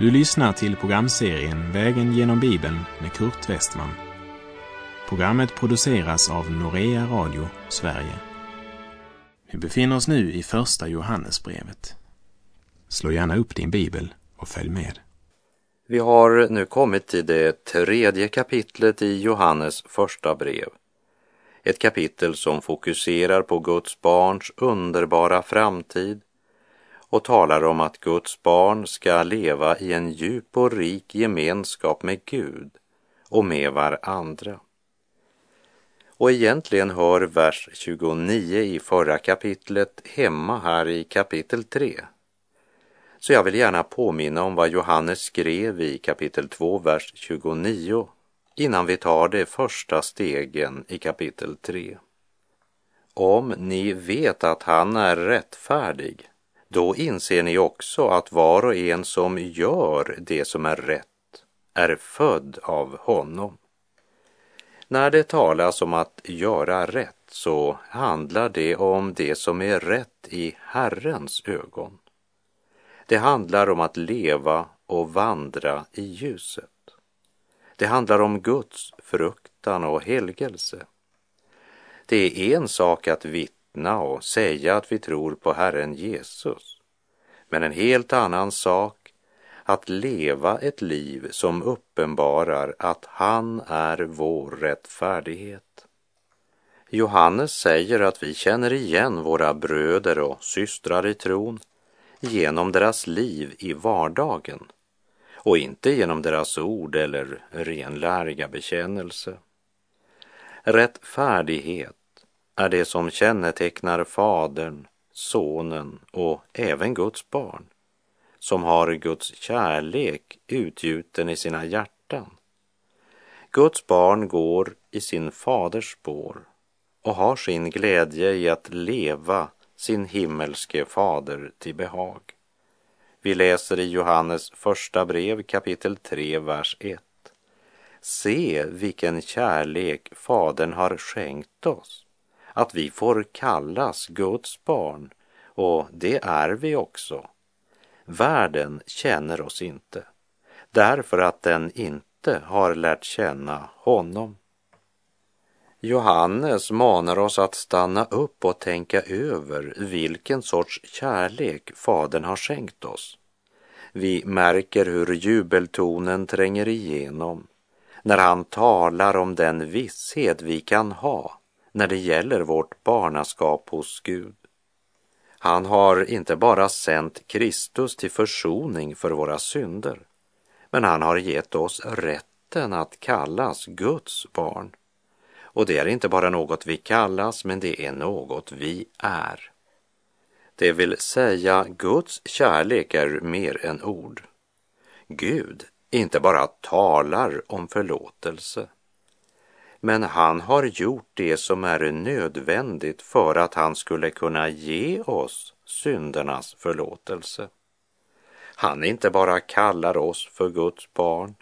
Du lyssnar till programserien Vägen genom Bibeln med Kurt Westman. Programmet produceras av Norea Radio Sverige. Vi befinner oss nu i Första Johannesbrevet. Slå gärna upp din bibel och följ med. Vi har nu kommit till det tredje kapitlet i Johannes första brev. Ett kapitel som fokuserar på Guds barns underbara framtid och talar om att Guds barn ska leva i en djup och rik gemenskap med Gud och med varandra. Och egentligen hör vers 29 i förra kapitlet hemma här i kapitel 3. Så jag vill gärna påminna om vad Johannes skrev i kapitel 2, vers 29 innan vi tar de första stegen i kapitel 3. Om ni vet att han är rättfärdig, då inser ni också att var och en som gör det som är rätt är född av honom. När det talas om att göra rätt så handlar det om det som är rätt i Herrens ögon. Det handlar om att leva och vandra i ljuset. Det handlar om Guds fruktan och helgelse. Det är en sak att vittna och säga att vi tror på Herren Jesus, men en helt annan sak att leva ett liv som uppenbarar att han är vår rättfärdighet. Johannes säger att vi känner igen våra bröder och systrar i tron genom deras liv i vardagen och inte genom deras ord eller renläriga bekännelse. Rättfärdighet är det som kännetecknar Fadern, Sonen och även Guds barn som har Guds kärlek utgjuten i sina hjärtan. Guds barn går i sin faders spår och har sin glädje i att leva sin himmelske fader till behag. Vi läser i Johannes första brev kapitel 3, vers 1. Se vilken kärlek Fadern har skänkt oss, att vi får kallas Guds barn, och det är vi också. Världen känner oss inte, därför att den inte har lärt känna honom. Johannes manar oss att stanna upp och tänka över vilken sorts kärlek Fadern har skänkt oss. Vi märker hur jubeltonen tränger igenom när han talar om den visshet vi kan ha när det gäller vårt barnaskap hos Gud. Han har inte bara sänt Kristus till försoning för våra synder, men han har gett oss rätten att kallas Guds barn. Och det är inte bara något vi kallas, men det är något vi är. Det vill säga, Guds kärlek är mer än ord. Gud inte bara talar om förlåtelse, men han har gjort det som är nödvändigt för att han skulle kunna ge oss syndernas förlåtelse. Han inte bara kallar oss för Guds barn,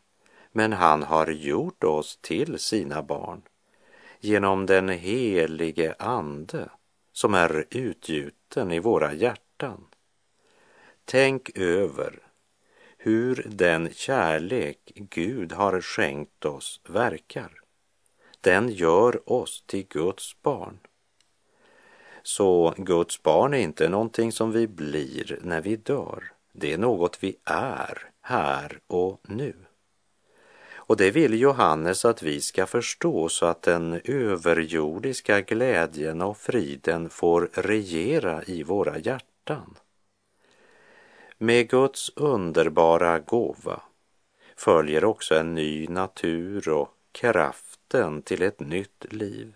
men han har gjort oss till sina barn genom den helige Ande som är utgjuten i våra hjärtan. Tänk över hur den kärlek Gud har skänkt oss verkar. Den gör oss till Guds barn. Så Guds barn är inte någonting som vi blir när vi dör. Det är något vi är här och nu. Och det vill Johannes att vi ska förstå så att den överjordiska glädjen och friden får regera i våra hjärtan. Med Guds underbara gåva följer också en ny natur och kraft kraften till ett nytt liv.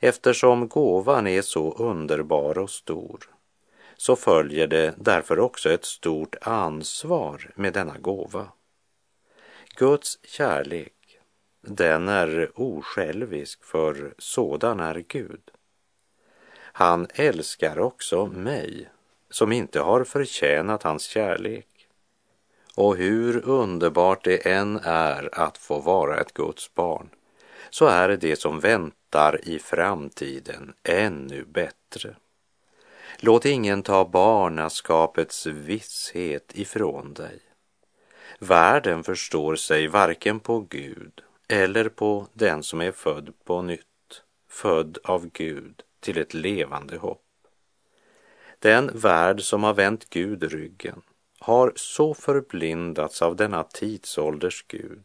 Eftersom gåvan är så underbar och stor så följer det därför också ett stort ansvar med denna gåva. Guds kärlek, den är osjälvisk för sådan är Gud. Han älskar också mig som inte har förtjänat hans kärlek. Och hur underbart det än är att få vara ett Guds barn så är det som väntar i framtiden ännu bättre. Låt ingen ta barnaskapets visshet ifrån dig Världen förstår sig varken på Gud eller på den som är född på nytt, född av Gud till ett levande hopp. Den värld som har vänt Gud ryggen har så förblindats av denna tidsålders Gud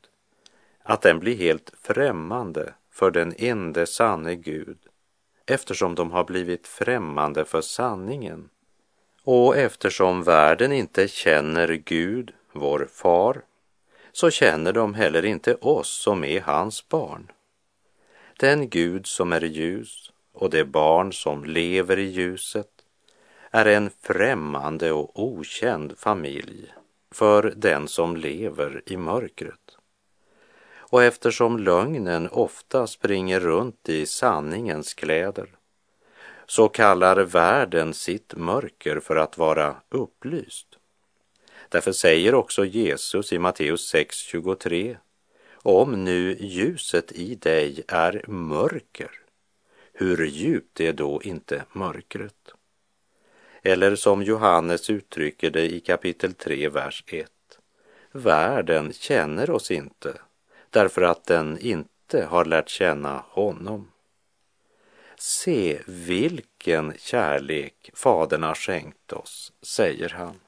att den blir helt främmande för den ende sanne Gud eftersom de har blivit främmande för sanningen och eftersom världen inte känner Gud, vår far, så känner de heller inte oss som är hans barn. Den Gud som är ljus och det barn som lever i ljuset är en främmande och okänd familj för den som lever i mörkret. Och eftersom lögnen ofta springer runt i sanningens kläder så kallar världen sitt mörker för att vara upplyst. Därför säger också Jesus i Matteus 6.23 om nu ljuset i dig är mörker, hur djupt är då inte mörkret? Eller som Johannes uttrycker det i kapitel 3, vers 1. Världen känner oss inte därför att den inte har lärt känna honom. Se vilken kärlek Fadern har skänkt oss, säger han.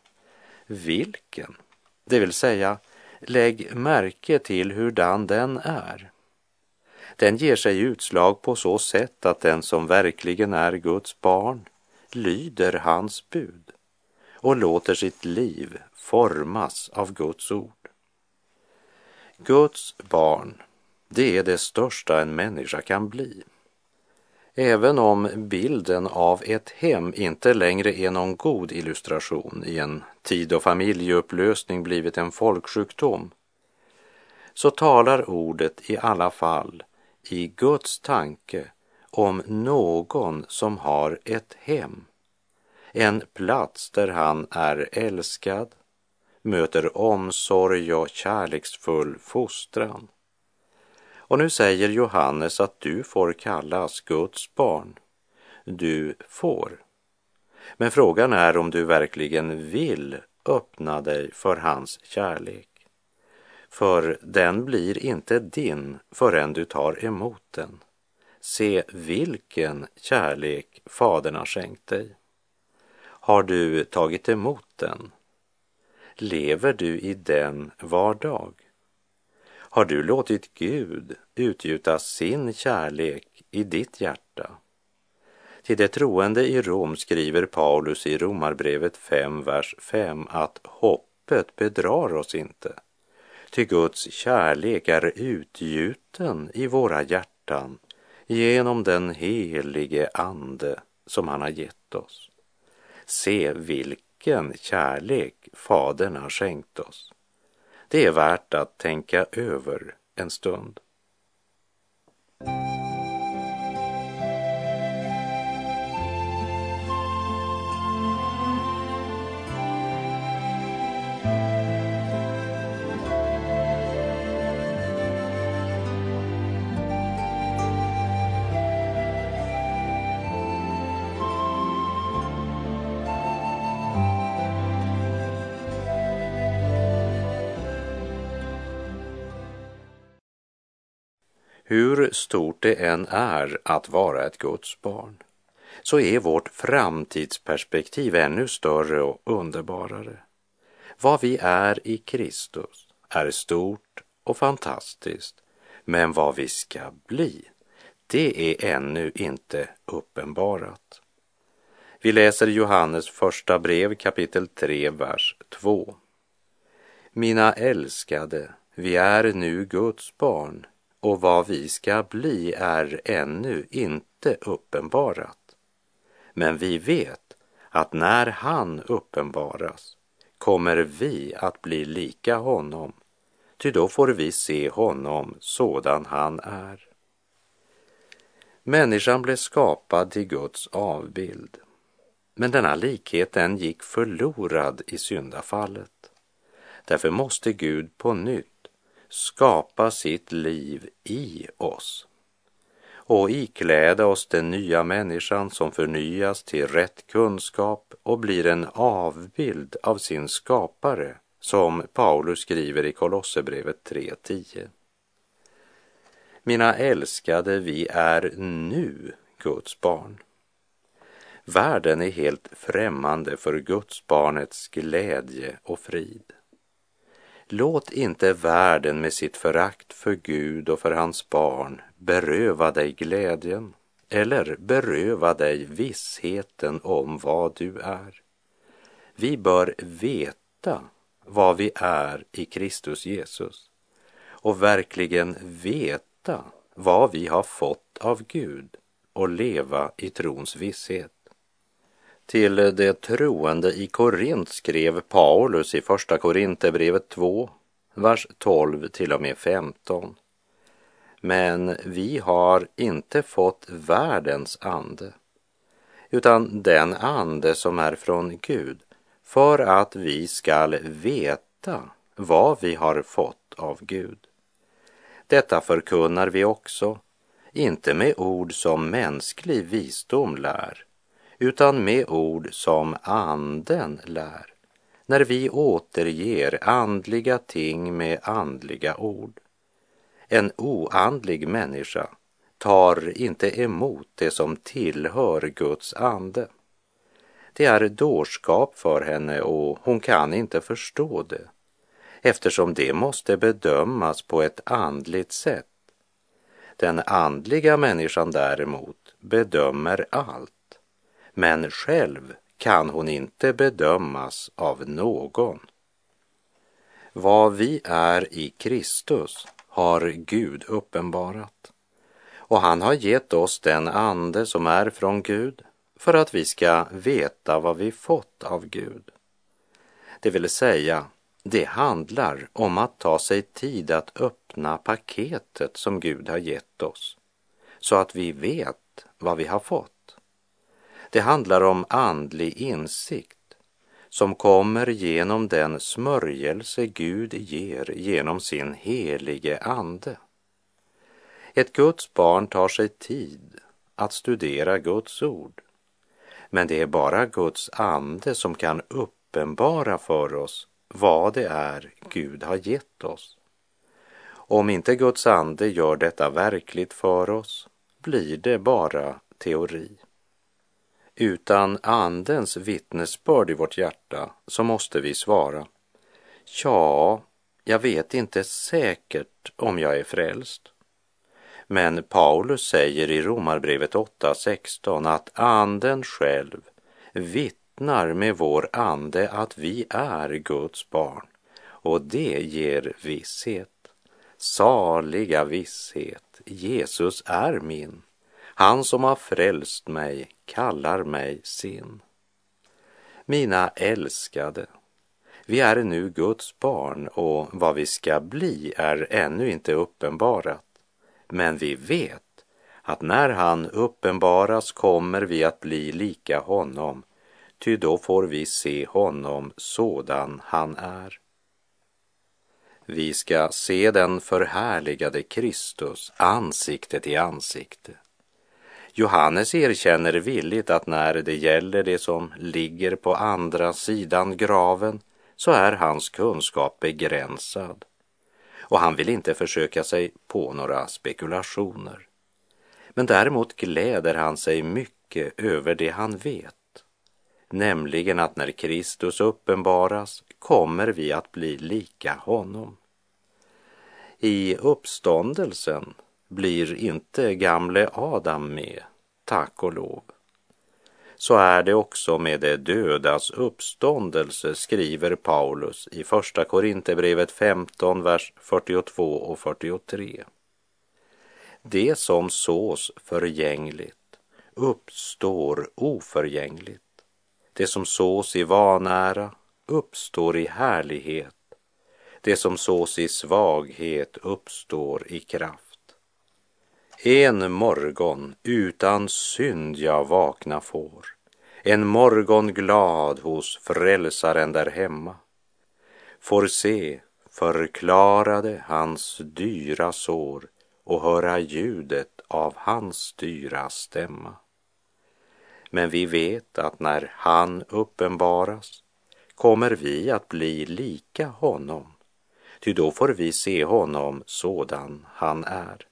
Vilken? Det vill säga, lägg märke till hurdan den är. Den ger sig utslag på så sätt att den som verkligen är Guds barn lyder hans bud och låter sitt liv formas av Guds ord. Guds barn, det är det största en människa kan bli. Även om bilden av ett hem inte längre är någon god illustration i en tid då familjeupplösning blivit en folksjukdom, så talar ordet i alla fall i Guds tanke om någon som har ett hem. En plats där han är älskad, möter omsorg och kärleksfull fostran. Och nu säger Johannes att du får kallas Guds barn. Du får. Men frågan är om du verkligen vill öppna dig för hans kärlek. För den blir inte din förrän du tar emot den. Se vilken kärlek Fadern har skänkt dig. Har du tagit emot den? Lever du i den var dag? Har du låtit Gud utgjuta sin kärlek i ditt hjärta? Till det troende i Rom skriver Paulus i Romarbrevet 5, vers 5 att hoppet bedrar oss inte. Ty Guds kärlek är utgjuten i våra hjärtan genom den helige Ande som han har gett oss. Se vilken kärlek Fadern har skänkt oss. Det är värt att tänka över en stund. Hur stort det än är att vara ett Guds barn så är vårt framtidsperspektiv ännu större och underbarare. Vad vi är i Kristus är stort och fantastiskt, men vad vi ska bli, det är ännu inte uppenbarat. Vi läser Johannes första brev kapitel 3, vers 2. Mina älskade, vi är nu Guds barn och vad vi ska bli är ännu inte uppenbarat. Men vi vet att när han uppenbaras kommer vi att bli lika honom, ty då får vi se honom sådan han är. Människan blev skapad till Guds avbild, men denna likhet den gick förlorad i syndafallet. Därför måste Gud på nytt skapa sitt liv i oss och ikläda oss den nya människan som förnyas till rätt kunskap och blir en avbild av sin skapare som Paulus skriver i Kolosserbrevet 3.10. Mina älskade, vi är nu Guds barn. Världen är helt främmande för Guds barnets glädje och frid. Låt inte världen med sitt förakt för Gud och för hans barn beröva dig glädjen eller beröva dig vissheten om vad du är. Vi bör veta vad vi är i Kristus Jesus och verkligen veta vad vi har fått av Gud och leva i trons visshet. Till de troende i Korint skrev Paulus i Första Korinthierbrevet 2, vers 12 till och med 15. Men vi har inte fått världens ande, utan den ande som är från Gud, för att vi skall veta vad vi har fått av Gud. Detta förkunnar vi också, inte med ord som mänsklig visdom lär, utan med ord som anden lär, när vi återger andliga ting med andliga ord. En oandlig människa tar inte emot det som tillhör Guds ande. Det är dårskap för henne och hon kan inte förstå det eftersom det måste bedömas på ett andligt sätt. Den andliga människan däremot bedömer allt men själv kan hon inte bedömas av någon. Vad vi är i Kristus har Gud uppenbarat och han har gett oss den ande som är från Gud för att vi ska veta vad vi fått av Gud. Det vill säga, det handlar om att ta sig tid att öppna paketet som Gud har gett oss så att vi vet vad vi har fått. Det handlar om andlig insikt som kommer genom den smörjelse Gud ger genom sin helige ande. Ett Guds barn tar sig tid att studera Guds ord. Men det är bara Guds ande som kan uppenbara för oss vad det är Gud har gett oss. Om inte Guds ande gör detta verkligt för oss blir det bara teori utan Andens vittnesbörd i vårt hjärta så måste vi svara Ja, jag vet inte säkert om jag är frälst. Men Paulus säger i Romarbrevet 8.16 att Anden själv vittnar med vår ande att vi är Guds barn och det ger visshet. Saliga visshet, Jesus är min. Han som har frälst mig kallar mig sin. Mina älskade, vi är nu Guds barn och vad vi ska bli är ännu inte uppenbarat. Men vi vet att när han uppenbaras kommer vi att bli lika honom, ty då får vi se honom sådan han är. Vi ska se den förhärligade Kristus ansikte till ansikte. Johannes erkänner villigt att när det gäller det som ligger på andra sidan graven så är hans kunskap begränsad och han vill inte försöka sig på några spekulationer. Men däremot gläder han sig mycket över det han vet, nämligen att när Kristus uppenbaras kommer vi att bli lika honom. I uppståndelsen blir inte gamle Adam med, tack och lov. Så är det också med de dödas uppståndelse, skriver Paulus i Första Korinthierbrevet 15, vers 42 och 43. Det som sås förgängligt uppstår oförgängligt. Det som sås i vanära uppstår i härlighet. Det som sås i svaghet uppstår i kraft. En morgon utan synd jag vakna får, en morgon glad hos frälsaren där hemma, får se förklarade hans dyra sår och höra ljudet av hans dyra stämma. Men vi vet att när han uppenbaras kommer vi att bli lika honom, ty då får vi se honom sådan han är.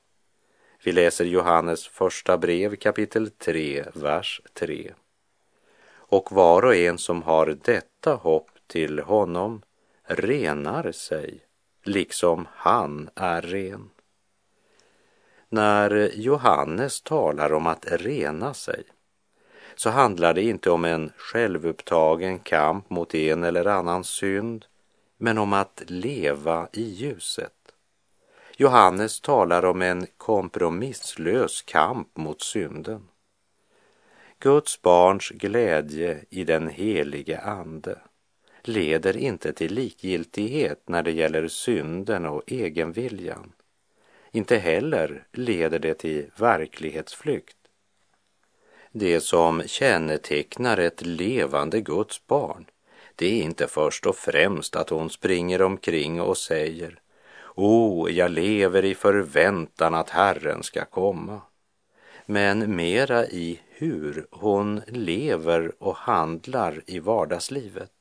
Vi läser Johannes första brev kapitel 3, vers 3. Och var och en som har detta hopp till honom renar sig, liksom han är ren. När Johannes talar om att rena sig så handlar det inte om en självupptagen kamp mot en eller annan synd, men om att leva i ljuset. Johannes talar om en kompromisslös kamp mot synden. Guds barns glädje i den helige Ande leder inte till likgiltighet när det gäller synden och egenviljan. Inte heller leder det till verklighetsflykt. Det som kännetecknar ett levande Guds barn, det är inte först och främst att hon springer omkring och säger O, jag lever i förväntan att Herren ska komma. Men mera i hur hon lever och handlar i vardagslivet.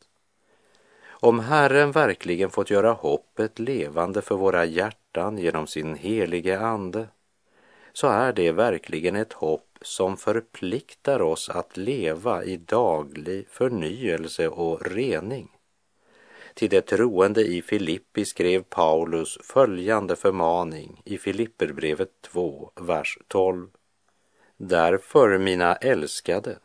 Om Herren verkligen fått göra hoppet levande för våra hjärtan genom sin helige Ande, så är det verkligen ett hopp som förpliktar oss att leva i daglig förnyelse och rening. Till det troende i Filippi skrev Paulus följande förmaning i Filipperbrevet 2, vers 12. Därför, mina älskade,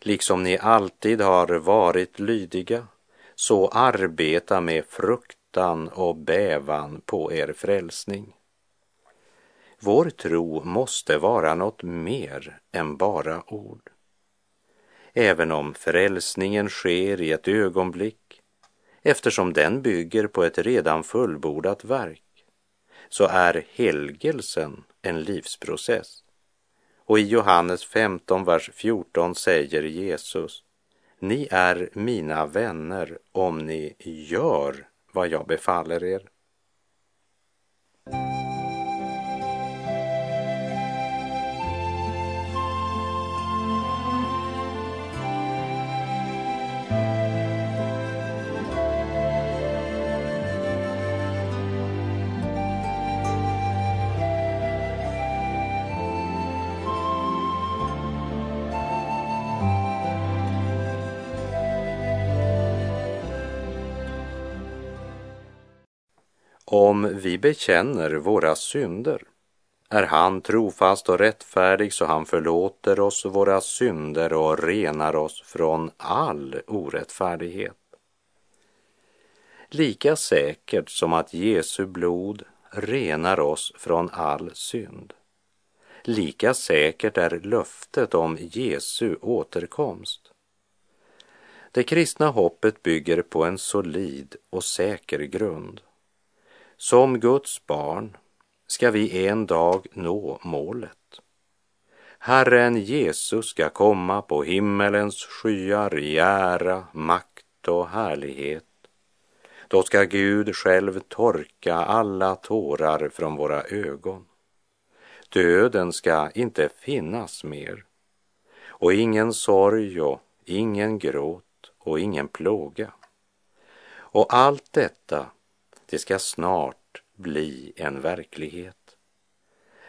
liksom ni alltid har varit lydiga, så arbeta med fruktan och bävan på er frälsning. Vår tro måste vara något mer än bara ord. Även om frälsningen sker i ett ögonblick, eftersom den bygger på ett redan fullbordat verk, så är helgelsen en livsprocess. Och i Johannes 15, vers 14 säger Jesus, ni är mina vänner om ni gör vad jag befaller er. Om vi bekänner våra synder är han trofast och rättfärdig så han förlåter oss våra synder och renar oss från all orättfärdighet. Lika säkert som att Jesu blod renar oss från all synd. Lika säkert är löftet om Jesu återkomst. Det kristna hoppet bygger på en solid och säker grund. Som Guds barn ska vi en dag nå målet. Herren Jesus ska komma på himmelens skyar i ära, makt och härlighet. Då ska Gud själv torka alla tårar från våra ögon. Döden ska inte finnas mer och ingen sorg och ingen gråt och ingen plåga. Och allt detta det ska snart bli en verklighet.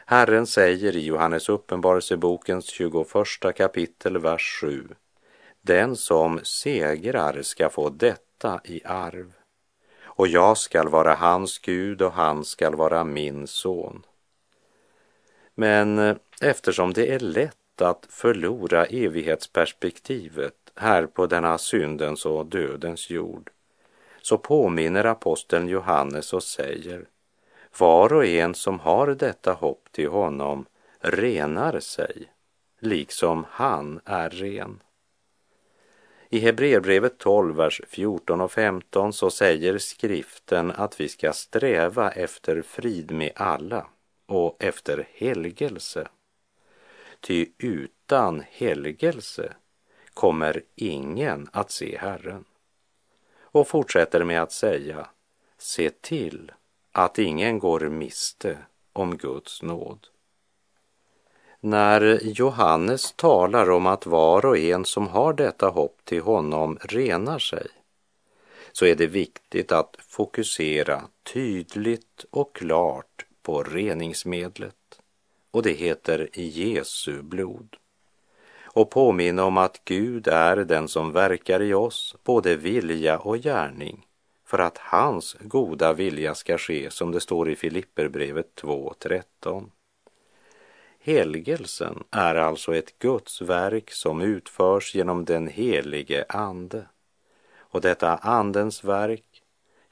Herren säger i Johannes uppenbarelsebokens 21 kapitel, vers 7. Den som segrar ska få detta i arv och jag skall vara hans Gud och han skall vara min son. Men eh, eftersom det är lätt att förlora evighetsperspektivet här på denna syndens och dödens jord så påminner aposteln Johannes och säger var och en som har detta hopp till honom renar sig, liksom han är ren. I Hebreerbrevet 12, vers 14 och 15 så säger skriften att vi ska sträva efter frid med alla och efter helgelse. Ty utan helgelse kommer ingen att se Herren och fortsätter med att säga Se till att ingen går miste om Guds nåd. När Johannes talar om att var och en som har detta hopp till honom renar sig, så är det viktigt att fokusera tydligt och klart på reningsmedlet och det heter Jesu blod och påminna om att Gud är den som verkar i oss, både vilja och gärning, för att hans goda vilja ska ske, som det står i Filipperbrevet 2.13. Helgelsen är alltså ett Guds verk som utförs genom den helige Ande. Och detta Andens verk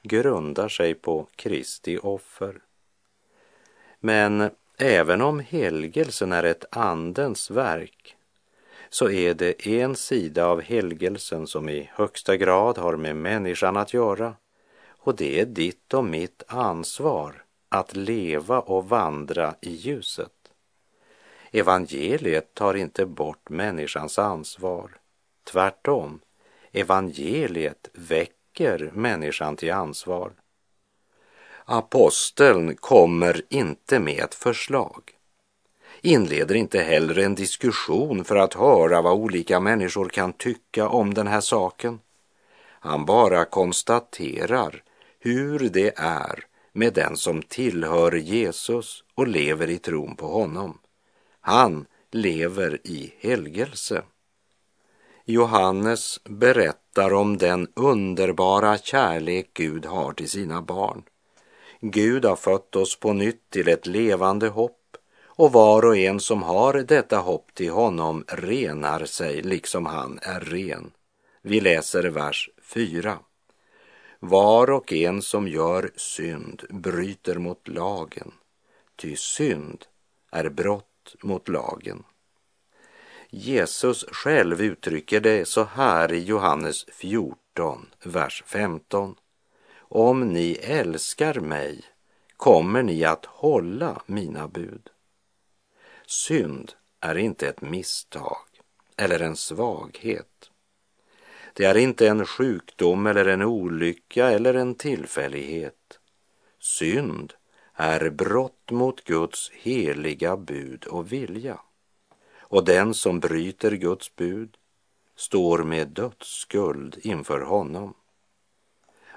grundar sig på Kristi offer. Men även om helgelsen är ett Andens verk så är det en sida av helgelsen som i högsta grad har med människan att göra och det är ditt och mitt ansvar att leva och vandra i ljuset. Evangeliet tar inte bort människans ansvar. Tvärtom, evangeliet väcker människan till ansvar. Aposteln kommer inte med ett förslag inleder inte heller en diskussion för att höra vad olika människor kan tycka om den här saken. Han bara konstaterar hur det är med den som tillhör Jesus och lever i tron på honom. Han lever i helgelse. Johannes berättar om den underbara kärlek Gud har till sina barn. Gud har fött oss på nytt till ett levande hopp och var och en som har detta hopp till honom renar sig liksom han är ren. Vi läser vers 4. Var och en som gör synd bryter mot lagen, ty synd är brott mot lagen. Jesus själv uttrycker det så här i Johannes 14, vers 15. Om ni älskar mig kommer ni att hålla mina bud. Synd är inte ett misstag eller en svaghet. Det är inte en sjukdom eller en olycka eller en tillfällighet. Synd är brott mot Guds heliga bud och vilja. Och den som bryter Guds bud står med dödsskuld inför honom.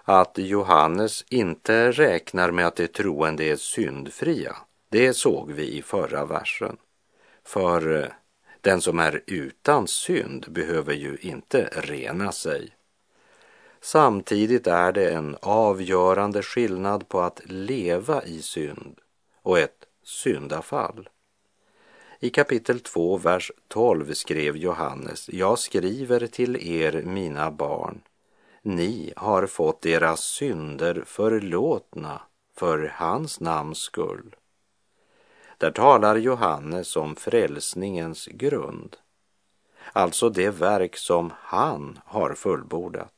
Att Johannes inte räknar med att de troende är syndfria det såg vi i förra versen. För eh, den som är utan synd behöver ju inte rena sig. Samtidigt är det en avgörande skillnad på att leva i synd och ett syndafall. I kapitel 2, vers 12 skrev Johannes, jag skriver till er, mina barn, ni har fått era synder förlåtna för hans namns skull. Där talar Johannes om frälsningens grund, alltså det verk som han har fullbordat,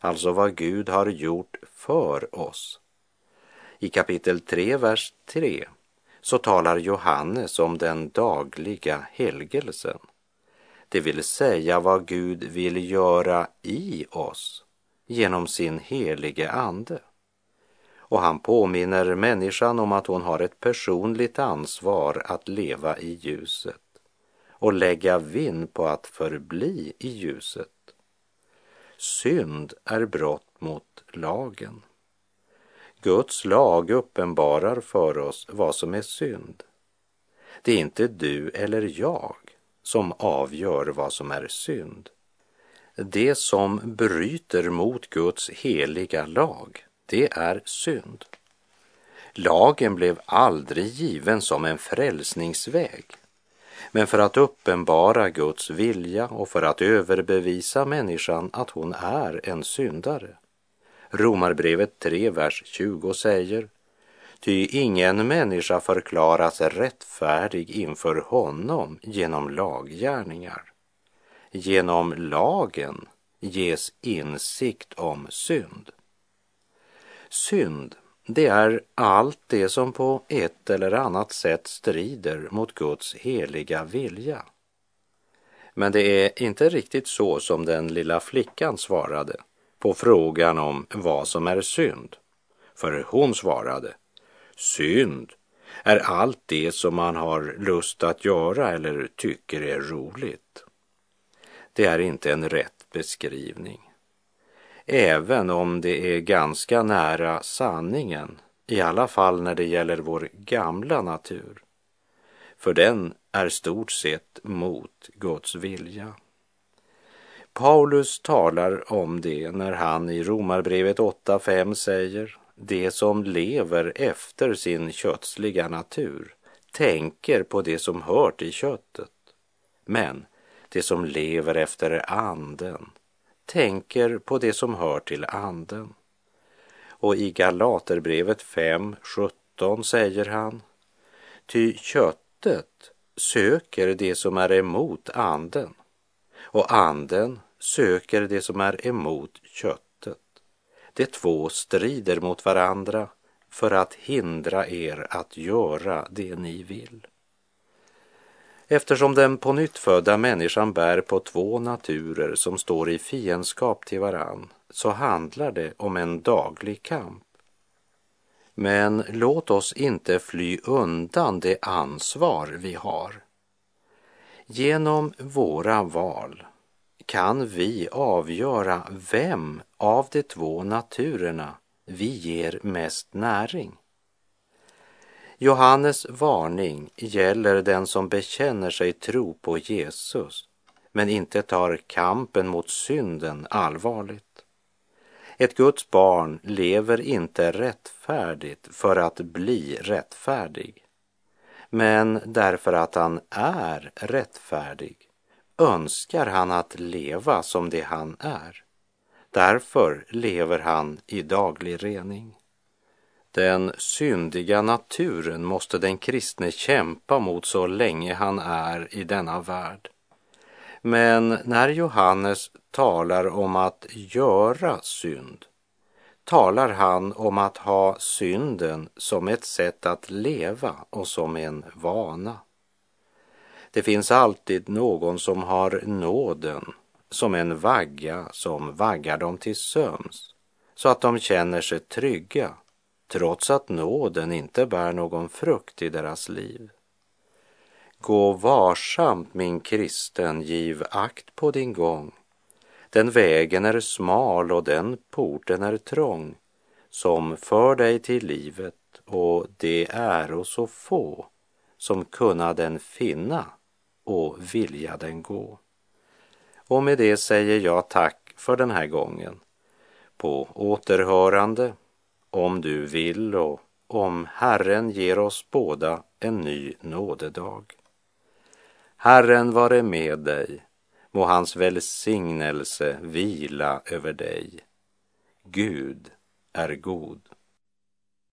alltså vad Gud har gjort för oss. I kapitel 3, vers 3 så talar Johannes om den dagliga helgelsen, det vill säga vad Gud vill göra i oss genom sin helige ande och han påminner människan om att hon har ett personligt ansvar att leva i ljuset och lägga vinn på att förbli i ljuset. Synd är brott mot lagen. Guds lag uppenbarar för oss vad som är synd. Det är inte du eller jag som avgör vad som är synd. Det som bryter mot Guds heliga lag det är synd. Lagen blev aldrig given som en frälsningsväg, men för att uppenbara Guds vilja och för att överbevisa människan att hon är en syndare. Romarbrevet 3, vers 20 säger Ty ingen människa förklaras rättfärdig inför honom genom laggärningar. Genom lagen ges insikt om synd. Synd, det är allt det som på ett eller annat sätt strider mot Guds heliga vilja. Men det är inte riktigt så som den lilla flickan svarade på frågan om vad som är synd. För hon svarade, synd är allt det som man har lust att göra eller tycker är roligt. Det är inte en rätt beskrivning även om det är ganska nära sanningen, i alla fall när det gäller vår gamla natur. För den är stort sett mot Guds vilja. Paulus talar om det när han i Romarbrevet 8.5 säger det som lever efter sin kötsliga natur tänker på det som hör till köttet. Men det som lever efter anden tänker på det som hör till anden. Och i Galaterbrevet 5.17 säger han Ty köttet söker det som är emot anden och anden söker det som är emot köttet. De två strider mot varandra för att hindra er att göra det ni vill. Eftersom den på nyttfödda människan bär på två naturer som står i fiendskap till varann så handlar det om en daglig kamp. Men låt oss inte fly undan det ansvar vi har. Genom våra val kan vi avgöra vem av de två naturerna vi ger mest näring. Johannes varning gäller den som bekänner sig tro på Jesus men inte tar kampen mot synden allvarligt. Ett Guds barn lever inte rättfärdigt för att bli rättfärdig, men därför att han är rättfärdig önskar han att leva som det han är. Därför lever han i daglig rening. Den syndiga naturen måste den kristne kämpa mot så länge han är i denna värld. Men när Johannes talar om att göra synd talar han om att ha synden som ett sätt att leva och som en vana. Det finns alltid någon som har nåden som en vagga som vaggar dem till söms så att de känner sig trygga trots att nåden inte bär någon frukt i deras liv. Gå varsamt, min kristen, giv akt på din gång. Den vägen är smal och den porten är trång som för dig till livet och det är och så få som kunna den finna och vilja den gå. Och med det säger jag tack för den här gången. På återhörande, om du vill och om Herren ger oss båda en ny nådedag. Herren vare med dig, må hans välsignelse vila över dig. Gud är god.